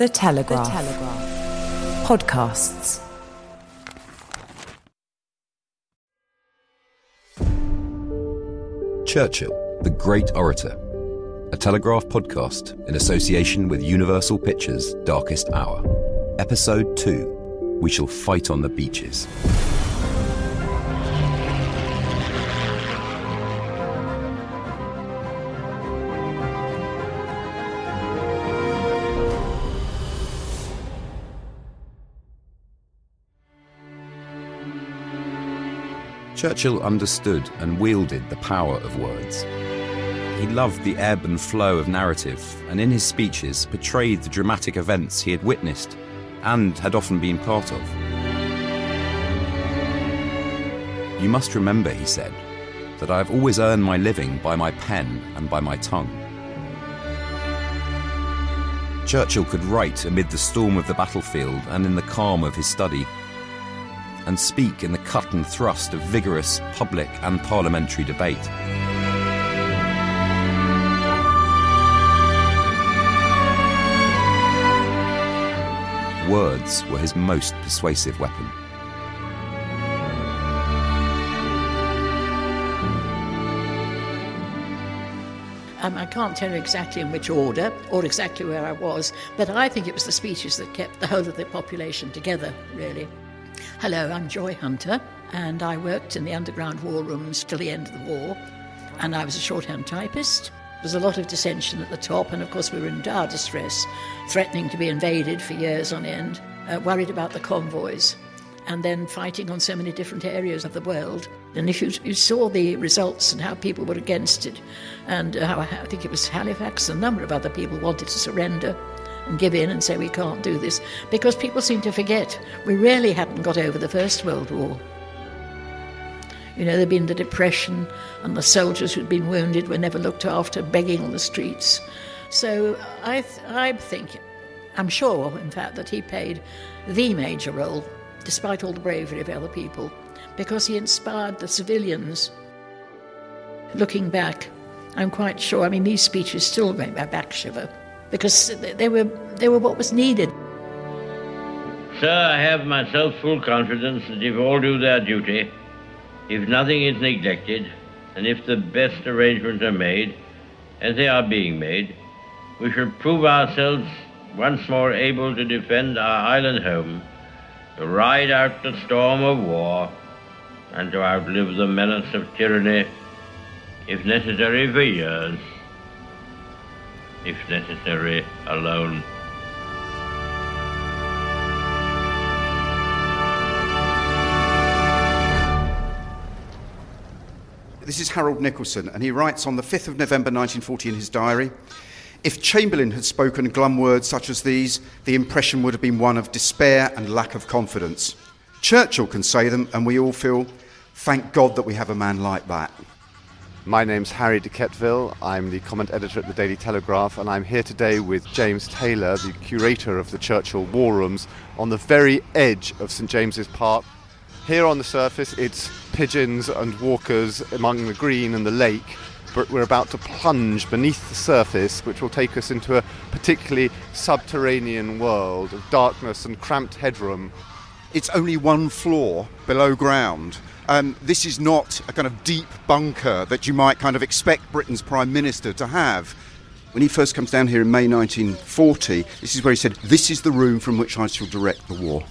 The Telegraph. The Telegraph. Podcasts. Churchill, the Great Orator. A Telegraph podcast in association with Universal Pictures' Darkest Hour. Episode 2 We Shall Fight on the Beaches. Churchill understood and wielded the power of words. He loved the ebb and flow of narrative, and in his speeches portrayed the dramatic events he had witnessed and had often been part of. You must remember, he said, that I have always earned my living by my pen and by my tongue. Churchill could write amid the storm of the battlefield and in the calm of his study, and speak in the cut and thrust of vigorous public and parliamentary debate. Words were his most persuasive weapon. Um, I can't tell you exactly in which order or exactly where I was, but I think it was the speeches that kept the whole of the population together, really. Hello, I'm Joy Hunter, and I worked in the underground war rooms till the end of the war, and I was a shorthand typist. There was a lot of dissension at the top, and of course, we were in dire distress, threatening to be invaded for years on end, uh, worried about the convoys, and then fighting on so many different areas of the world. And if you, you saw the results and how people were against it, and how I think it was Halifax, a number of other people wanted to surrender give in and say we can't do this, because people seem to forget we really hadn't got over the First World War. You know, there'd been the Depression, and the soldiers who'd been wounded were never looked after, begging on the streets. So I, th- I think, I'm sure, in fact, that he played the major role, despite all the bravery of other people, because he inspired the civilians. Looking back, I'm quite sure, I mean, these speeches still make my back shiver, because they were, they were what was needed. Sir, I have myself full confidence that if all do their duty, if nothing is neglected, and if the best arrangements are made, as they are being made, we shall prove ourselves once more able to defend our island home, to ride out the storm of war, and to outlive the menace of tyranny, if necessary for years, if necessary alone. This is Harold Nicolson, and he writes on the 5th of November 1940 in his diary If Chamberlain had spoken glum words such as these, the impression would have been one of despair and lack of confidence. Churchill can say them, and we all feel, thank God that we have a man like that. My name's Harry de Quetteville. I'm the comment editor at the Daily Telegraph, and I'm here today with James Taylor, the curator of the Churchill War Rooms, on the very edge of St James's Park. Here on the surface, it's pigeons and walkers among the green and the lake, but we're about to plunge beneath the surface, which will take us into a particularly subterranean world of darkness and cramped headroom. It's only one floor below ground. Um, this is not a kind of deep bunker that you might kind of expect Britain's Prime Minister to have. When he first comes down here in May 1940, this is where he said, This is the room from which I shall direct the war.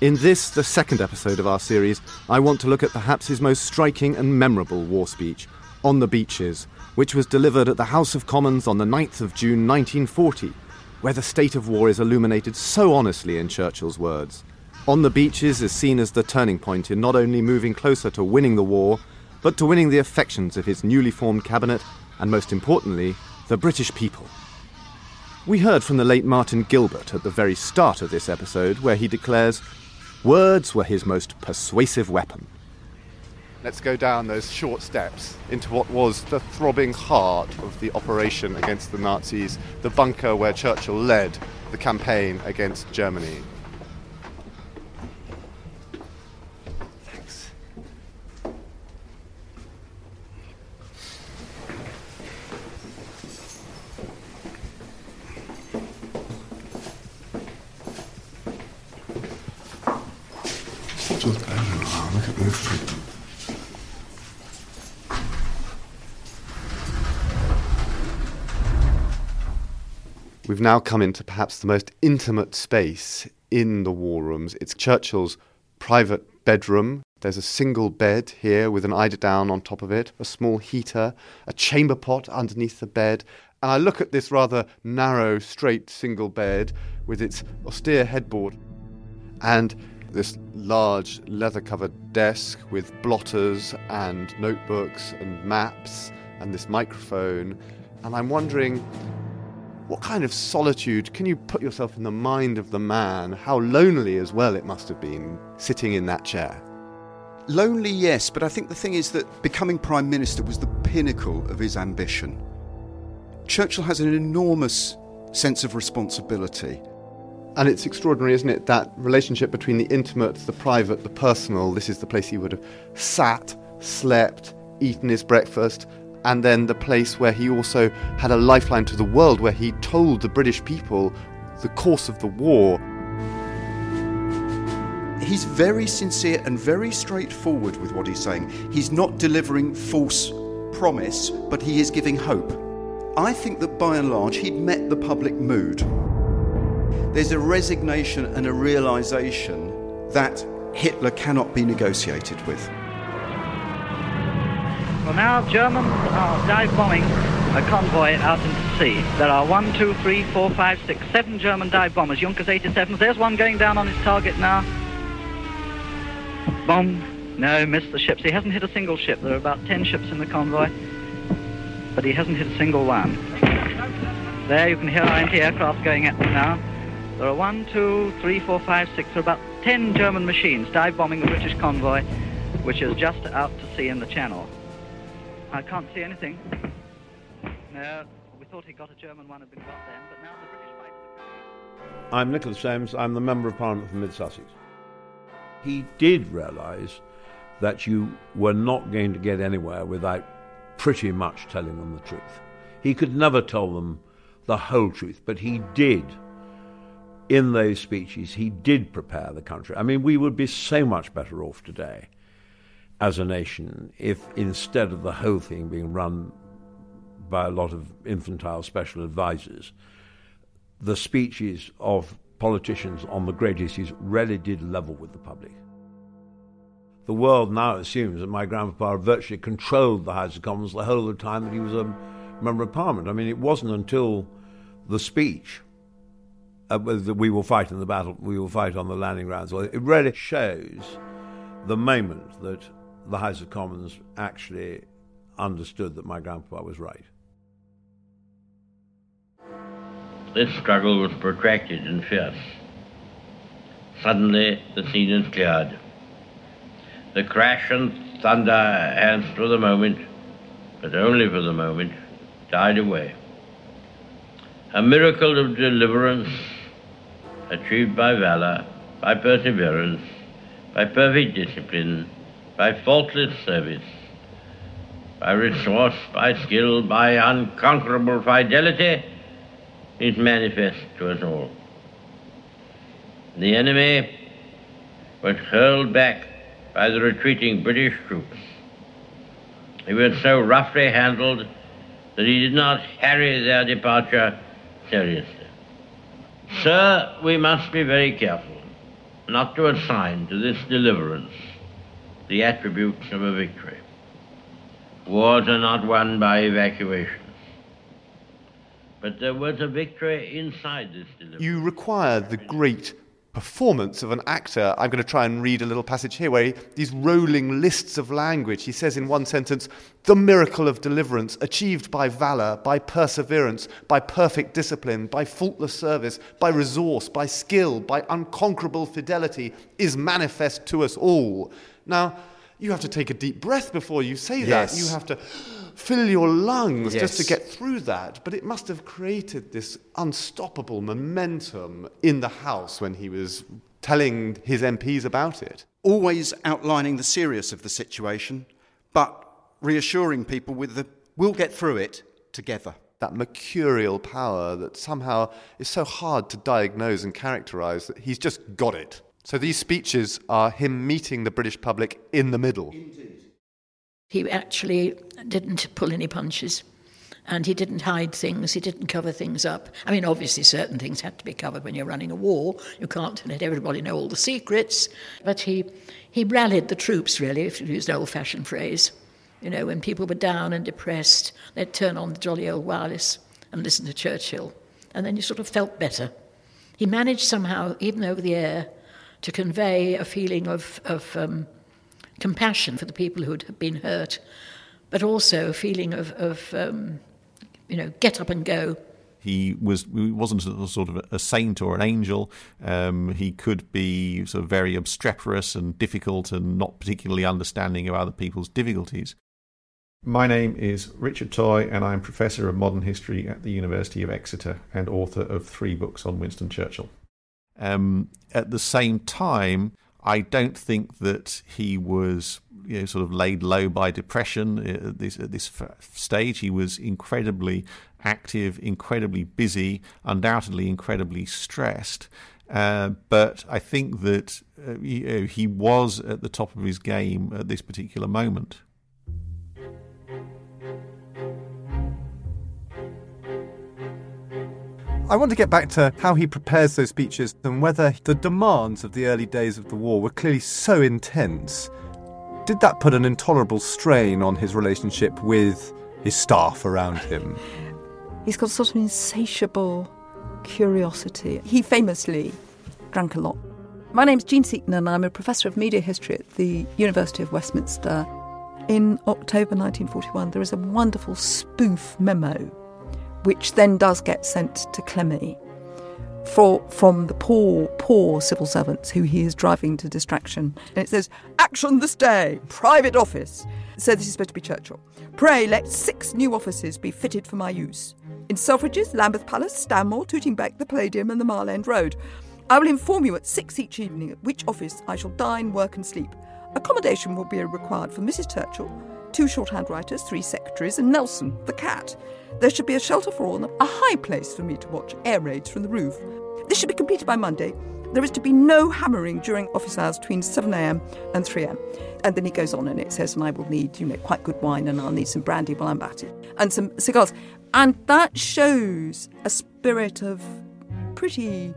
In this, the second episode of our series, I want to look at perhaps his most striking and memorable war speech, On the Beaches, which was delivered at the House of Commons on the 9th of June 1940, where the state of war is illuminated so honestly in Churchill's words. On the Beaches is seen as the turning point in not only moving closer to winning the war, but to winning the affections of his newly formed cabinet and most importantly, the British people. We heard from the late Martin Gilbert at the very start of this episode, where he declares, Words were his most persuasive weapon. Let's go down those short steps into what was the throbbing heart of the operation against the Nazis, the bunker where Churchill led the campaign against Germany. We've now come into perhaps the most intimate space in the war rooms. It's Churchill's private bedroom. There's a single bed here with an eiderdown on top of it, a small heater, a chamber pot underneath the bed. And I look at this rather narrow, straight single bed with its austere headboard and this large leather covered desk with blotters and notebooks and maps and this microphone. And I'm wondering what kind of solitude can you put yourself in the mind of the man? How lonely as well it must have been sitting in that chair. Lonely, yes, but I think the thing is that becoming Prime Minister was the pinnacle of his ambition. Churchill has an enormous sense of responsibility. And it's extraordinary, isn't it, that relationship between the intimate, the private, the personal. This is the place he would have sat, slept, eaten his breakfast, and then the place where he also had a lifeline to the world, where he told the British people the course of the war. He's very sincere and very straightforward with what he's saying. He's not delivering false promise, but he is giving hope. I think that by and large he'd met the public mood. There's a resignation and a realization that Hitler cannot be negotiated with. Well, now Germans are dive bombing a convoy out into sea. There are one, two, three, four, five, six, seven German dive bombers, Junkers 87s. There's one going down on his target now. Bomb. No, missed the ships. He hasn't hit a single ship. There are about ten ships in the convoy, but he hasn't hit a single one. There you can hear our anti-aircraft going at them now. There are one, two, three, four, five, six. There are about ten German machines dive bombing the British convoy, which is just out to sea in the channel. I can't see anything. No, we thought he got a German one had been got then, but now the British fighters are. I'm Nicholas Soames. I'm the Member of Parliament for Mid Sussex. He did realise that you were not going to get anywhere without pretty much telling them the truth. He could never tell them the whole truth, but he did. In those speeches, he did prepare the country. I mean, we would be so much better off today as a nation if instead of the whole thing being run by a lot of infantile special advisers, the speeches of politicians on the great issues really did level with the public. The world now assumes that my grandpapa virtually controlled the House of Commons the whole of the time that he was a member of Parliament. I mean, it wasn't until the speech uh, that we will fight in the battle, we will fight on the landing grounds. It really shows the moment that the House of Commons actually understood that my grandpa was right. This struggle was protracted and fierce. Suddenly, the scene is cleared. The crash and thunder has, for the moment, but only for the moment, died away. A miracle of deliverance achieved by valor, by perseverance, by perfect discipline, by faultless service, by resource, by skill, by unconquerable fidelity, is manifest to us all. The enemy was hurled back by the retreating British troops. He was so roughly handled that he did not harry their departure seriously. Sir, we must be very careful not to assign to this deliverance the attributes of a victory. Wars are not won by evacuation. But there was a victory inside this deliverance. You require the great performance of an actor. I'm going to try and read a little passage here where he, these rolling lists of language. He says in one sentence, the miracle of deliverance achieved by valor, by perseverance, by perfect discipline, by faultless service, by resource, by skill, by unconquerable fidelity is manifest to us all. Now, you have to take a deep breath before you say Yes. that. You have to fill your lungs just to get through that. But it must have created this unstoppable momentum in the House when he was telling his MPs about it. Always outlining the serious of the situation, but reassuring people with the we'll get through it together. That mercurial power that somehow is so hard to diagnose and characterize that he's just got it. So these speeches are him meeting the British public in the middle. He actually didn't pull any punches and he didn't hide things, he didn't cover things up. I mean, obviously, certain things had to be covered when you're running a war. You can't let everybody know all the secrets. But he, he rallied the troops, really, if you use an old fashioned phrase. You know, when people were down and depressed, they'd turn on the jolly old wireless and listen to Churchill. And then you sort of felt better. He managed somehow, even over the air, to convey a feeling of, of um, compassion for the people who had been hurt, but also a feeling of, of um, you know, get up and go. He was he wasn't a, sort of a saint or an angel. Um, he could be sort of very obstreperous and difficult and not particularly understanding of other people's difficulties. My name is Richard Toye, and I'm Professor of Modern History at the University of Exeter and author of three books on Winston Churchill. Um, at the same time, I don't think that he was you know, sort of laid low by depression at this, at this stage. He was incredibly active, incredibly busy, undoubtedly incredibly stressed. Uh, but I think that uh, he, he was at the top of his game at this particular moment. I want to get back to how he prepares those speeches and whether the demands of the early days of the war were clearly so intense. Did that put an intolerable strain on his relationship with his staff around him? He's got sort of insatiable curiosity. He famously drank a lot. My name's Jean Seaton, and I'm a professor of media history at the University of Westminster. In October 1941, there is a wonderful spoof memo, which then does get sent to Clemmy for, from the poor, poor civil servants who he is driving to distraction. And it says, Action this day, private office. So this is supposed to be Churchill. Pray let six new offices be fitted for my use. In Selfridges, Lambeth Palace, Stanmore, Tooting Bec, the Palladium, and the Mile End Road. I will inform you at six each evening at which office I shall dine, work, and sleep. Accommodation will be required for Mrs. Churchill, two shorthand writers, three secretaries, and Nelson, the cat. There should be a shelter for all, and a high place for me to watch air raids from the roof. This should be completed by Monday. There is to be no hammering during office hours between 7am and 3am. And then he goes on and it says, and I will need, you know, quite good wine and I'll need some brandy while I'm at it, and some cigars. And that shows a spirit of pretty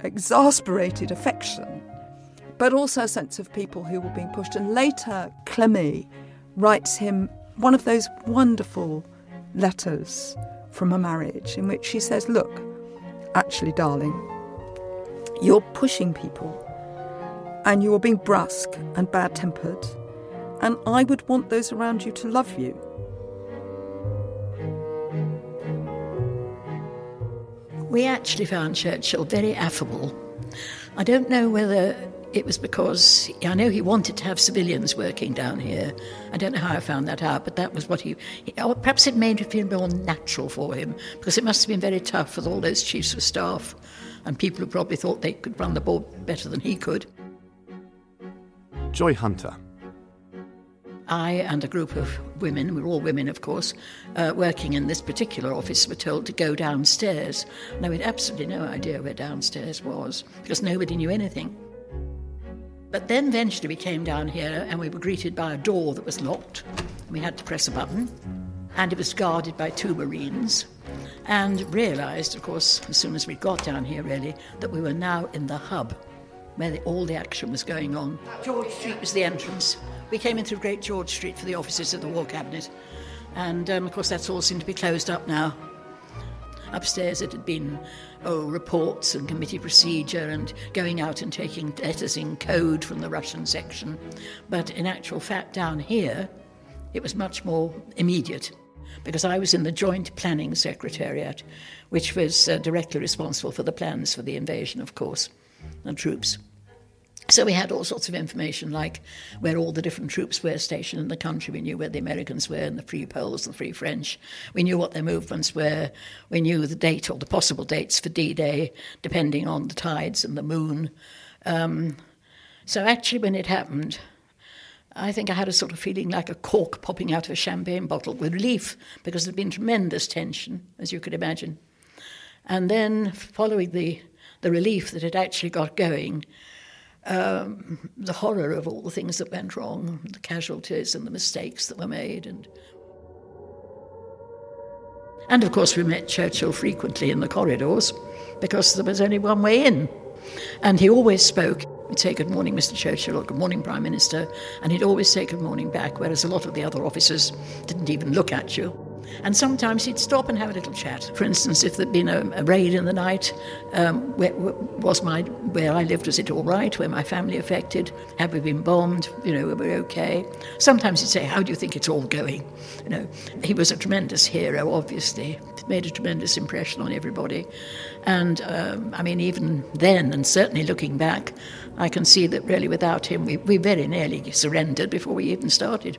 exasperated affection, but also a sense of people who were being pushed. And later, Clemmy writes him one of those wonderful letters from a marriage in which she says, Look, actually, darling, you're pushing people and you are being brusque and bad tempered, and I would want those around you to love you. We actually found Churchill very affable. I don't know whether it was because I know he wanted to have civilians working down here. I don't know how I found that out, but that was what he. he perhaps it made it feel more natural for him because it must have been very tough with all those chiefs of staff and people who probably thought they could run the board better than he could. Joy Hunter. I and a group of women, we were all women of course, uh, working in this particular office were told to go downstairs. Now we had absolutely no idea where downstairs was because nobody knew anything. But then eventually we came down here and we were greeted by a door that was locked. We had to press a button and it was guarded by two Marines and realised, of course, as soon as we got down here really, that we were now in the hub where the, all the action was going on. George Street was the entrance. We came in through Great George Street for the offices of the War Cabinet, and um, of course that's all seemed to be closed up now. Upstairs it had been, oh, reports and committee procedure and going out and taking letters in code from the Russian section. But in actual fact, down here, it was much more immediate because I was in the Joint Planning Secretariat, which was uh, directly responsible for the plans for the invasion, of course, and troops. So we had all sorts of information, like where all the different troops were stationed in the country. We knew where the Americans were and the Free Poles and the Free French. We knew what their movements were. We knew the date or the possible dates for D-Day, depending on the tides and the moon. Um, so actually, when it happened, I think I had a sort of feeling like a cork popping out of a champagne bottle with relief because there'd been tremendous tension, as you could imagine. And then, following the, the relief that it actually got going, um, the horror of all the things that went wrong, the casualties and the mistakes that were made. And, and of course, we met Churchill frequently in the corridors because there was only one way in. And he always spoke. He'd say, Good morning, Mr. Churchill, or Good morning, Prime Minister. And he'd always say good morning back, whereas a lot of the other officers didn't even look at you. And sometimes he'd stop and have a little chat. For instance, if there'd been a, a raid in the night, um, where, was my where I lived was it all right? Where my family affected? Have we been bombed? You know, were we okay? Sometimes he'd say, "How do you think it's all going?" You know, he was a tremendous hero. Obviously, made a tremendous impression on everybody. And um, I mean, even then, and certainly looking back, I can see that really without him, we, we very nearly surrendered before we even started.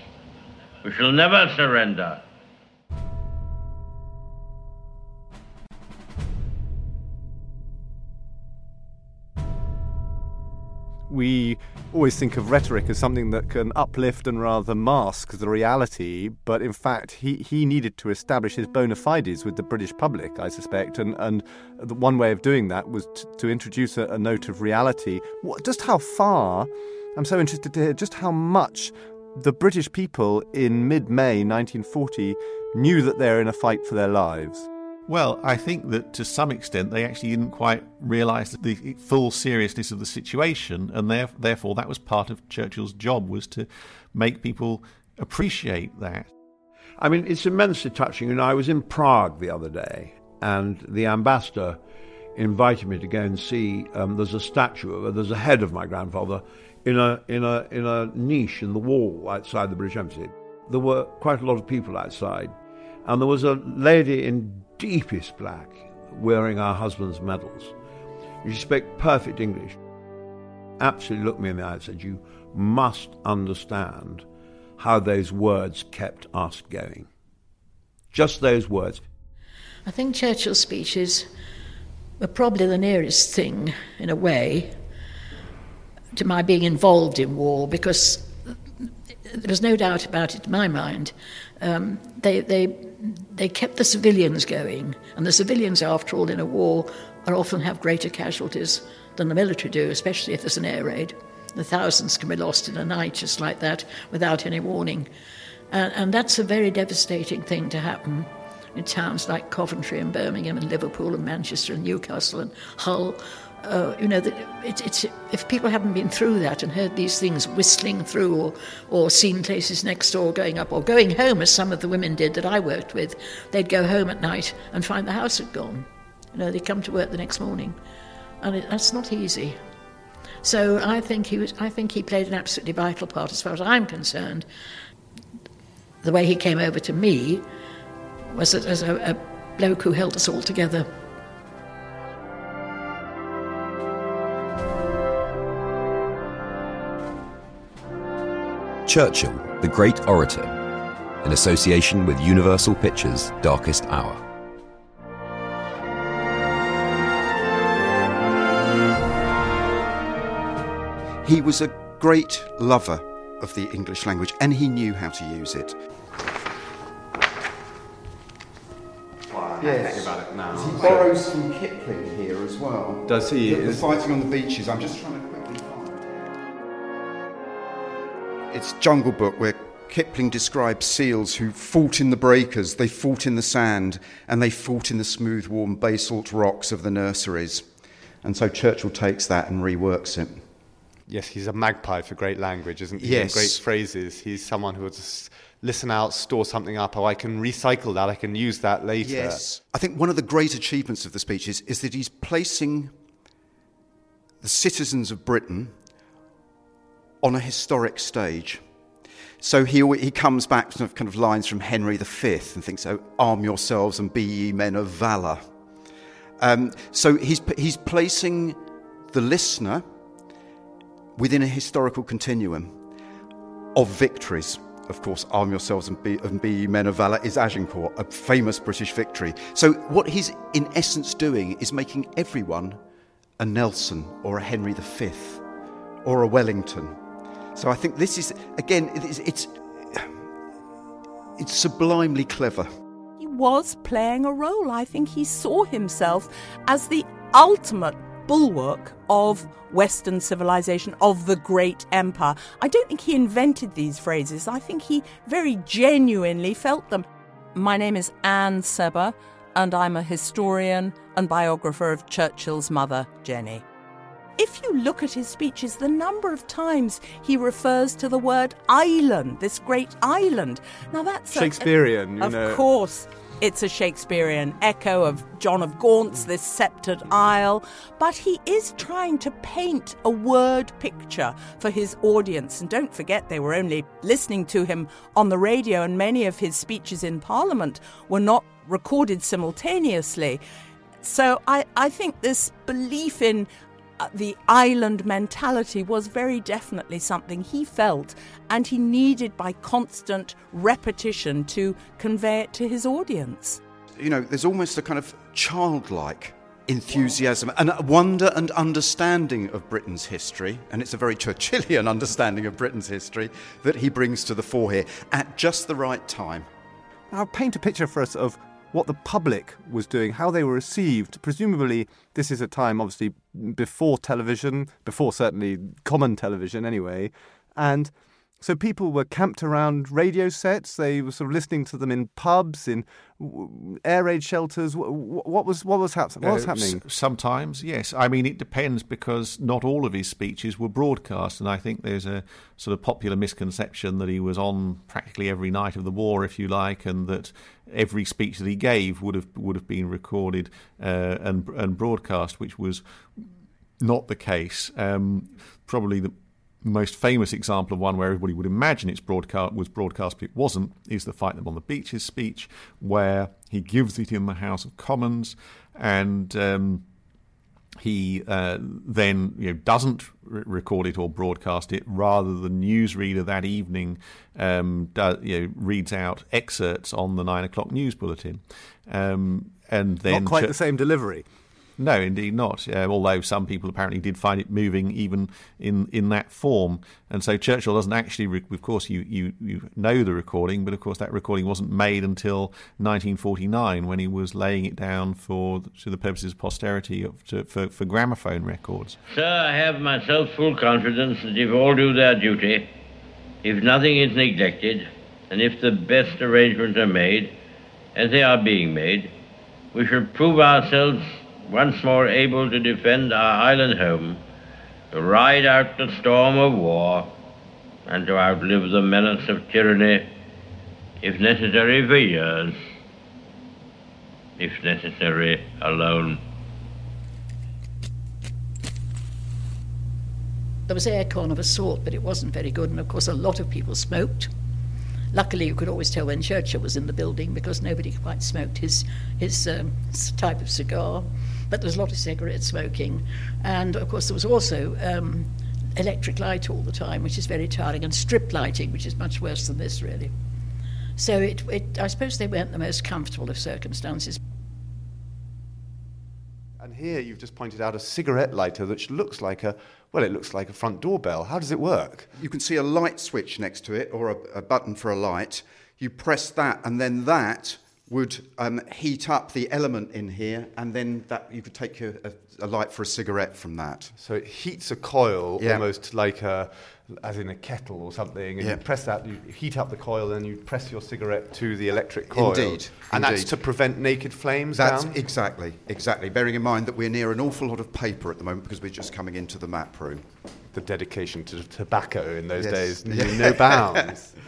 We shall never surrender. we always think of rhetoric as something that can uplift and rather mask the reality, but in fact, he, he needed to establish his bona fides with the British public, I suspect, and, and one way of doing that was to, to introduce a, a, note of reality. What, just how far, I'm so interested to hear just how much the British people in mid May 1940 knew that they're in a fight for their lives. Well, I think that to some extent they actually didn't quite realise the full seriousness of the situation, and therefore that was part of Churchill's job was to make people appreciate that. I mean, it's immensely touching. And I was in Prague the other day, and the ambassador invited me to go and see. Um, there's a statue, of there's a head of my grandfather in a in a in a niche in the wall outside the British Embassy. There were quite a lot of people outside, and there was a lady in deepest black, wearing our husband's medals. She spoke perfect English. Absolutely looked me in the eye and said, You must understand how those words kept us going. Just those words. I think Churchill's speeches were probably the nearest thing, in a way, to my being involved in war because there was no doubt about it in my mind. Um, they, they they kept the civilians going, and the civilians, after all, in a war, are often have greater casualties than the military do, especially if there's an air raid. The thousands can be lost in a night just like that without any warning. And, and that's a very devastating thing to happen in towns like Coventry and Birmingham and Liverpool and Manchester and Newcastle and Hull, uh, you know, it, it's, if people haven't been through that and heard these things whistling through or, or seen places next door going up or going home, as some of the women did that I worked with, they'd go home at night and find the house had gone. You know, they'd come to work the next morning. And it, that's not easy. So I think, he was, I think he played an absolutely vital part as far as I'm concerned. The way he came over to me was as a, a bloke who held us all together. Churchill, the Great Orator, in association with Universal Pictures' Darkest Hour. He was a great lover of the English language and he knew how to use it. Why, Yes. about it now. He borrows from Kipling here as well. Does he? The, the fighting on the beaches. I'm just trying to quickly find. It's Jungle Book where Kipling describes seals who fought in the breakers, they fought in the sand, and they fought in the smooth, warm basalt rocks of the nurseries. And so Churchill takes that and reworks it. Yes, he's a magpie for great language, isn't he? Yes. And great phrases. He's someone who will just listen out, store something up. Oh, I can recycle that. I can use that later. Yes. I think one of the great achievements of the speech is is that he's placing the citizens of Britain on a historic stage. So he, he comes back to kind of lines from Henry V and thinks, oh, arm yourselves and be ye men of valour. Um, so he's, he's placing the listener within a historical continuum of victories. Of course, arm yourselves and be, and be men of valour is Agincourt, a famous British victory. So what he's in essence doing is making everyone a Nelson or a Henry V or a Wellington. So I think this is, again, it's, it's, it's sublimely clever. He was playing a role. I think he saw himself as the ultimate bulwark of Western civilization, of the great empire. I don't think he invented these phrases. I think he very genuinely felt them. My name is Anne Sebba, and I'm a historian and biographer of Churchill's mother, Jennie. If you look at his speeches, the number of times he refers to the word island, this great island. Now that's a- Shakespearean, you of know. course, it's a Shakespearean echo of John of Gaunt's This Sceptred Isle, but he is trying to paint a word picture for his audience. And don't forget, they were only listening to him on the radio, and many of his speeches in Parliament were not recorded simultaneously. So I, I think this belief in Uh, the island mentality was very definitely something he felt and he needed by constant repetition to convey it to his audience. you know, there's almost a kind of childlike enthusiasm and a wonder and understanding of Britain's history, and it's a very Churchillian understanding of Britain's history that he brings to the fore here at just the right time. Now, paint a picture for us of what the public was doing, how they were received. Presumably, this is a time, obviously, before television, before certainly common television anyway. And so people were camped around radio sets, they were sort of listening to them in pubs, in air raid shelters. What, was, what, was, hap- what was Uh, happening? sometimes, yes. I mean, it depends because not all of his speeches were broadcast, and I think there's a sort of popular misconception that he was on practically every night of the war, if you like, and that every speech that he gave would have would have been recorded uh, and and broadcast, which was not the case. Um, probably the most famous example of one where everybody would imagine it's broadcast was broadcast, but it wasn't, is the "Fight Them on the Beaches" speech, where he gives it in the House of Commons, and um, he uh, then you know doesn't re- record it or broadcast it. Rather, the newsreader that evening um, do, you know, reads out excerpts on the nine o'clock news bulletin, um, and then Not quite Chur- the same delivery. No, indeed not. Uh, although some people apparently did find it moving even in, in that form. And so Churchill doesn't actually, re- of course, you, you, you know the recording, but of course that recording wasn't made until 1949 when he was laying it down for to the purposes of posterity of, to, for, for gramophone records. Sir, I have myself full confidence that if all do their duty, if nothing is neglected, and if the best arrangements are made, as they are being made, we shall prove ourselves once more able to defend our island home, to ride out the storm of war, and to outlive the menace of tyranny, if necessary for years, if necessary alone. There was aircon of a sort, but it wasn't very good, and of course, a lot of people smoked. Luckily, you could always tell when Churchill was in the building because nobody quite smoked his his um, type of cigar. But there was a lot of cigarette smoking, and of course, there was also um, electric light all the time, which is very tiring, and strip lighting, which is much worse than this, really. So it, it I suppose they weren't the most comfortable of circumstances. And here you've just pointed out a cigarette lighter which looks like a, well, it looks like a front doorbell. How does it work? You can see a light switch next to it or a, a button for a light. You press that, and then that would um, heat up the element in here, and then that you could take a, a, a light for a cigarette from that. So it heats a coil Yeah. almost like a, as in a kettle or something, and Yeah. you press that, you heat up the coil, and you press your cigarette to the electric coil. Indeed, And that's to prevent naked flames That's down? exactly, exactly. Bearing in mind that we're near an awful lot of paper at the moment because we're just coming into the map room. The dedication to tobacco in those Yes. days knew Yeah. no bounds.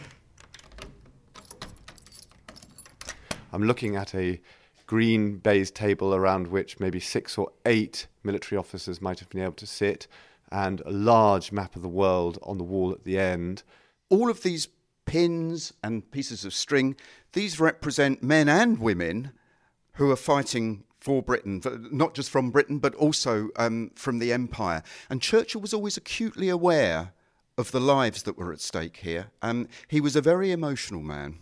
I'm looking at a green baize table around which maybe six or eight military officers might have been able to sit, and a large map of the world on the wall at the end. All of these pins and pieces of string, these represent men and women who are fighting for Britain, not just from Britain, but also um, from the Empire. And Churchill was always acutely aware of the lives that were at stake here. Um, he was a very emotional man,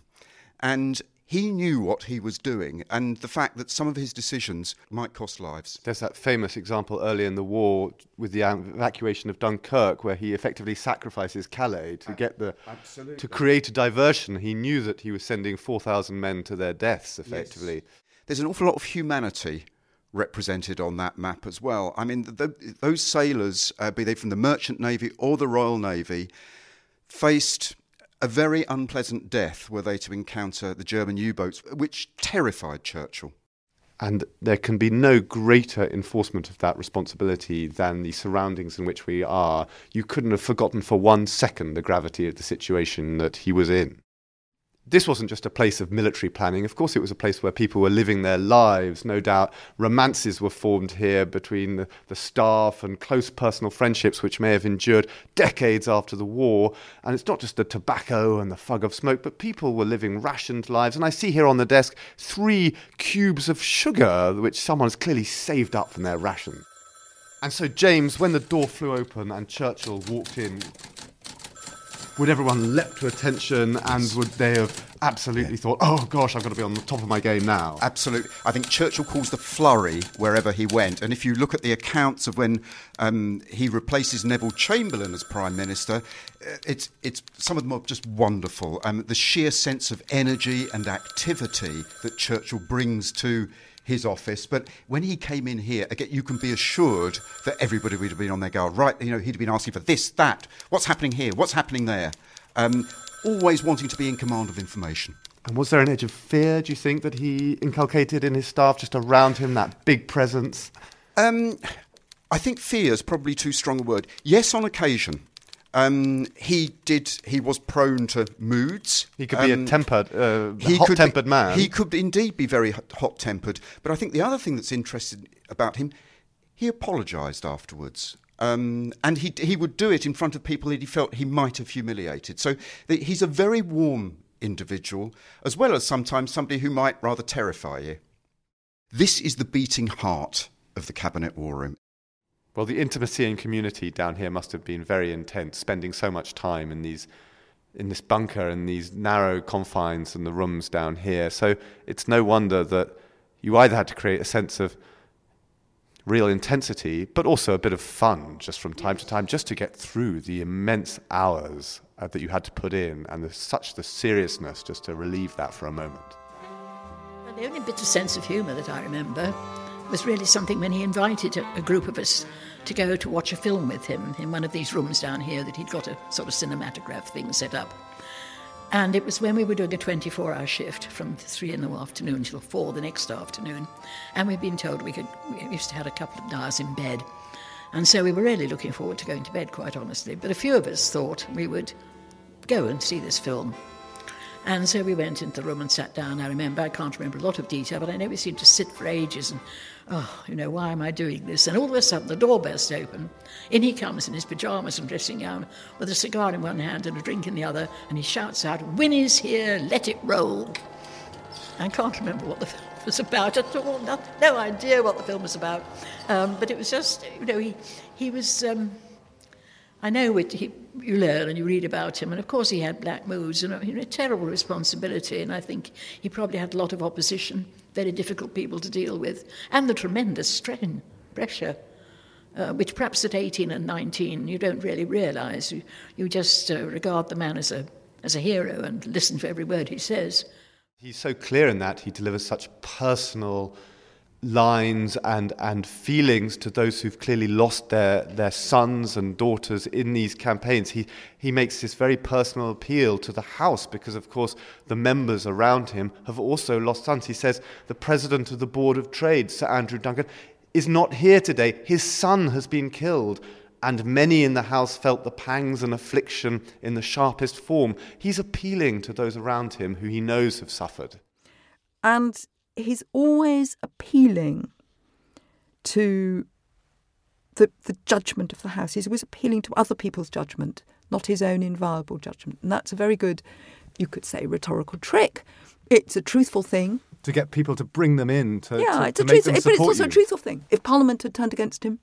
and he knew what he was doing, and the fact that some of his decisions might cost lives. There's that famous example early in the war with the evacuation of Dunkirk, where he effectively sacrifices Calais to get the absolutely. to create a diversion. He knew that he was sending four thousand men to their deaths, effectively. There's an awful lot of humanity represented on that map as well. I mean, th th those sailors, uh, be they from the Merchant Navy or the Royal Navy, faced a very unpleasant death were they to encounter the German U boats, which terrified Churchill. And there can be no greater enforcement of that responsibility than the surroundings in which we are. You couldn't have forgotten for one second the gravity of the situation that he was in. This wasn't just a place of military planning. Of course, it was a place where people were living their lives. No doubt romances were formed here between the, the staff and close personal friendships, which may have endured decades after the war. And it's not just the tobacco and the fug of smoke, but people were living rationed lives. And I see here on the desk three cubes of sugar, which someone's clearly saved up from their ration. And so, James, when the door flew open and Churchill walked in, would everyone leapt to attention and would they have absolutely thought, oh gosh, I've got to be on the top of my game now? Absolutely. I think Churchill calls the flurry wherever he went. And if you look at the accounts of when um, he replaces Neville Chamberlain as Prime Minister, uh, it's, it's, some of them are just wonderful. Um, the sheer sense of energy and activity that Churchill brings to his office. But when he came in here, again, you can be assured that everybody would have been on their guard. Right, you know, he'd have been asking for this, that, what's happening here, what's happening there. Um, always wanting to be in command of information. And was there an edge of fear, do you think, that he inculcated in his staff just around him, that big presence? Um, I think fear is probably too strong a word. Yes, on occasion. Um, he did. He was prone to moods. He could be a Um, tempered, uh, hot-tempered man. He could indeed be very hot tempered. But I think the other thing that's interesting about him, he apologised afterwards. Um, and he, he would do it in front of people that he felt he might have humiliated. So th- he's a very warm individual, as well as sometimes somebody who might rather terrify you. This is the beating heart of the Cabinet War Room. Well, the intimacy and community down here must have been very intense, spending so much time in these in this bunker and these narrow confines and the rooms down here. So it's no wonder that you either had to create a sense of real intensity, but also a bit of fun just from time to time, just to get through the immense hours uh, that you had to put in and the, such the seriousness just to relieve that for a moment. The only bit of sense of humour that I remember was really something when he invited a, a group of us to go to watch a film with him in one of these rooms down here that he'd got a sort of cinematograph thing set up. And it was when we were doing a 24 hour shift from three in the afternoon till four the next afternoon. And we'd been told we could, we used to have a couple of hours in bed. And so we were really looking forward to going to bed, quite honestly. But a few of us thought we would go and see this film. And so we went into the room and sat down. I remember, I can't remember a lot of detail, but I know we seemed to sit for ages and, oh, you know, why am I doing this? And all of a sudden the door burst open. In he comes in his pyjamas and dressing gown with a cigar in one hand and a drink in the other, and he shouts out, Winnie's here, let it roll. I can't remember what the film was about at all, no, no idea what the film was about. Um, but it was just, you know, he, he was. Um, I know it, he, you learn and you read about him, and of course he had black moods and you know, terrible responsibility, and I think he probably had a lot of opposition, very difficult people to deal with, and the tremendous strain, pressure, uh, which perhaps at 18 and 19 you don't really realise. You, you just uh, regard the man as a, as a hero and listen to every word he says. He's so clear in that he delivers such personal lines and, and feelings to those who've clearly lost their, their sons and daughters in these campaigns. He, he makes this very personal appeal to the House because, of course, the members around him have also lost sons. He says the president of the Board of Trade, Sir Andrew Duncan, is not here today. His son has been killed. And many in the house felt the pangs and affliction in the sharpest form. He's appealing to those around him who he knows have suffered. And he's always appealing to the, the judgment of the House. He's always appealing to other people's judgment, not his own inviolable judgment. And that's a very good, you could say, rhetorical trick. It's a truthful thing. To get people to bring them in to, yeah, to, it's to a make truth, but it's also you. a truthful thing. If Parliament had turned against him,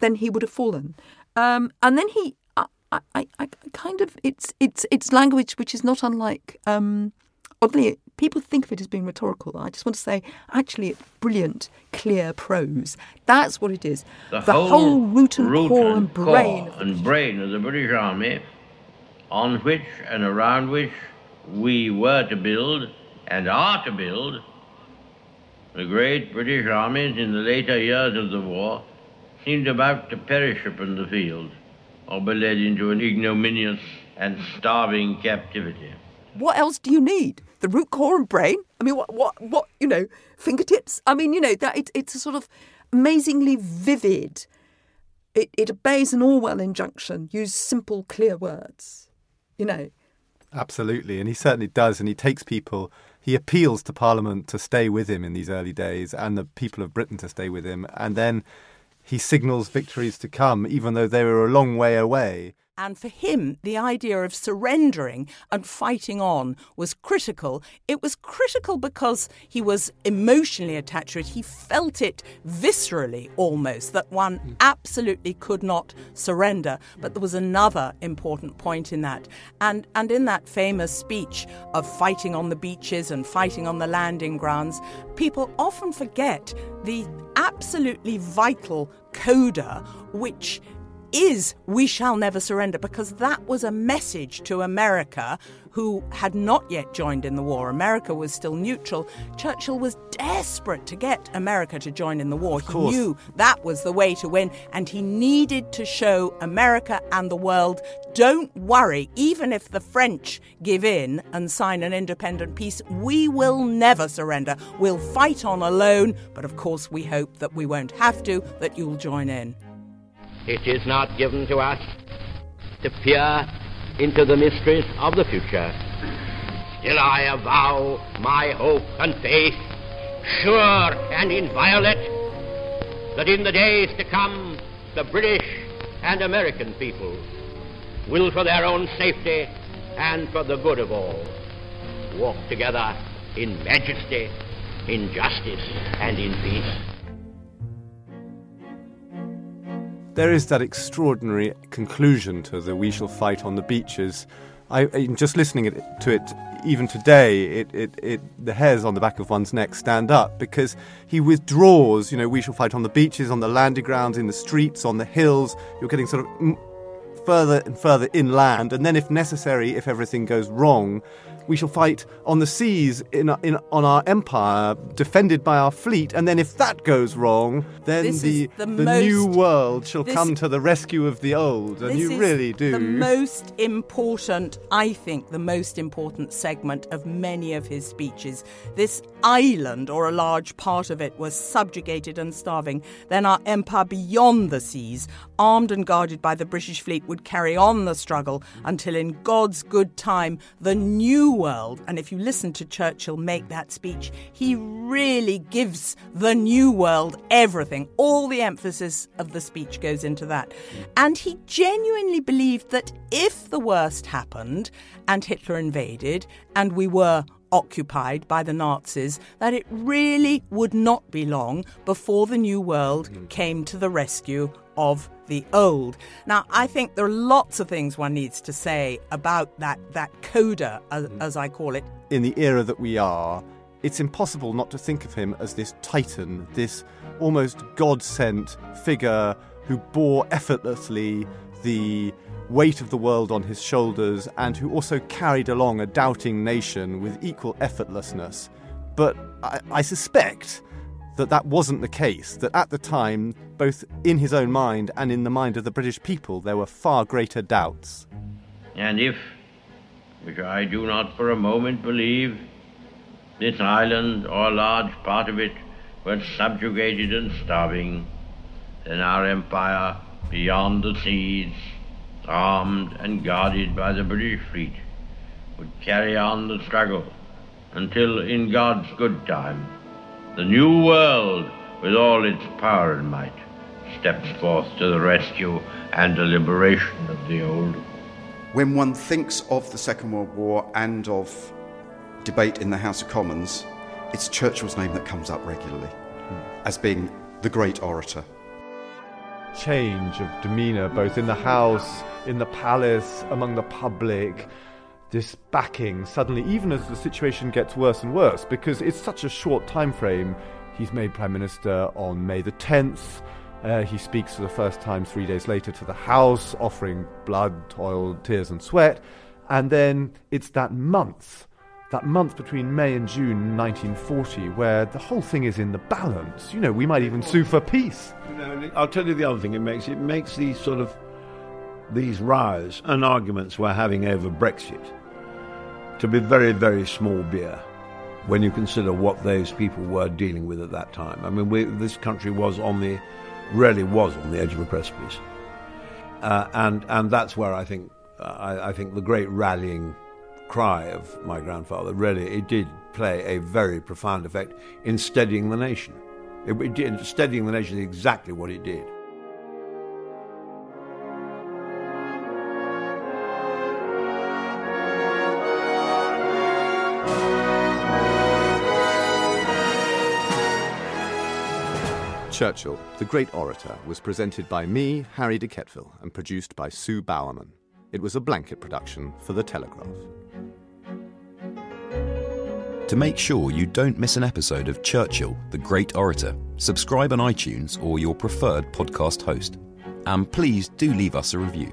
then he would have fallen. Um, and then he, I, I, I, kind of, it's it's it's language which is not unlike. Um, oddly, people think of it as being rhetorical. I just want to say, actually, it's brilliant, clear prose. That's what it is. The, whole, whole, root and root core and and brain. core and brain of the British Army, on which and around which we were to build and are to build. The great British armies in the later years of the war seemed about to perish upon the field or be led into an ignominious and starving captivity. What else do you need? The root, core, and brain. I mean, what, what, what? You know, fingertips. I mean, you know, that it, it's a sort of amazingly vivid. It, it obeys an Orwell injunction. Use simple, clear words. You know. Absolutely, and he certainly does, and he takes people. He appeals to Parliament to stay with him in these early days, and the people of Britain to stay with him, and then he signals victories to come, even though they were a long way away. And for him, the idea of surrendering and fighting on was critical. It was critical because he was emotionally attached to it. He felt it viscerally almost that one absolutely could not surrender. But there was another important point in that. And, and in that famous speech of fighting on the beaches and fighting on the landing grounds, people often forget the absolutely vital coda which is we shall never surrender because that was a message to America who had not yet joined in the war. America was still neutral. Churchill was desperate to get America to join in the war. He knew that was the way to win and he needed to show America and the world don't worry, even if the French give in and sign an independent peace, we will never surrender. We'll fight on alone, but of course we hope that we won't have to, that you'll join in. It is not given to us to peer into the mysteries of the future. Still I avow my hope and faith, sure and inviolate, that in the days to come the British and American people will, for their own safety and for the good of all, walk together in majesty, in justice, and in peace. There is that extraordinary conclusion to the "We shall fight on the beaches." I, just listening to it, even today, it, it, it, the hairs on the back of one's neck stand up because he withdraws. You know, we shall fight on the beaches, on the landing grounds, in the streets, on the hills. You're getting sort of further and further inland, and then, if necessary, if everything goes wrong, we shall fight on the seas in, in, on our empire, defended by our fleet. And then, if that goes wrong, then This the, the the most- new world shall this- come to the rescue of the old. And you really do. The most important, I think, the most important segment of many of his speeches. This island, or a large part of it, was subjugated and starving. Then our empire beyond the seas, armed and guarded by the British fleet, would carry on the struggle until, in God's good time, the new world. And if you listen to Churchill make that speech, he really gives the new world everything. All the emphasis of the speech goes into that. And he genuinely believed that if the worst happened and Hitler invaded and we were occupied by the Nazis, that it really would not be long before the new world came to the rescue of the old. Now, I think there are lots of things one needs to say about that, that coda, as, mm. as I call it. in the era that we are, it's impossible not to think of him as this titan, this almost God sent figure who bore effortlessly the weight of the world on his shoulders and who also carried along a doubting nation with equal effortlessness. But I, I suspect that that wasn't the case, that at the time, both in his own mind and in the mind of the British people, there were far greater doubts. And if, which I do not for a moment believe, this island or a large part of it were subjugated and starving, then our empire beyond the seas, armed and guarded by the British fleet, would carry on the struggle until, in God's good time, the new world, with all its power and might, steps forth to the rescue and the liberation of the old. When one thinks of the Second World War and of debate in the House of Commons, it's Churchill's name that comes up regularly hmm. as being the great orator. Change of demeanour, both in the House, in the palace, among the public. This backing suddenly, even as the situation gets worse and worse, because it's such a short time frame. He's made Prime Minister on May the 10th. Uh, he speaks for the first time three days later to the House, offering blood, toil, tears, and sweat. And then it's that month that month between May and June 1940 where the whole thing is in the balance. You know, we might even sue for peace. You know, I'll tell you the other thing it makes. It makes these sort of these rows and arguments we're having over Brexit to be very, very small beer when you consider what those people were dealing with at that time. I mean, we, this country was on the, really was on the edge of a precipice. Uh, and, and that's where I think, uh, I, I think the great rallying cry of my grandfather, really, it did play a very profound effect in steadying the nation. It, it did, steadying the nation is exactly what it did. Churchill, the great orator, was presented by me, Harry de Quetteville, and produced by Sue Bowerman. It was a blanket production for The Telegraph. To make sure you don't miss an episode of Churchill, the Great Orator, subscribe on iTunes or your preferred podcast host. And please do leave us a review.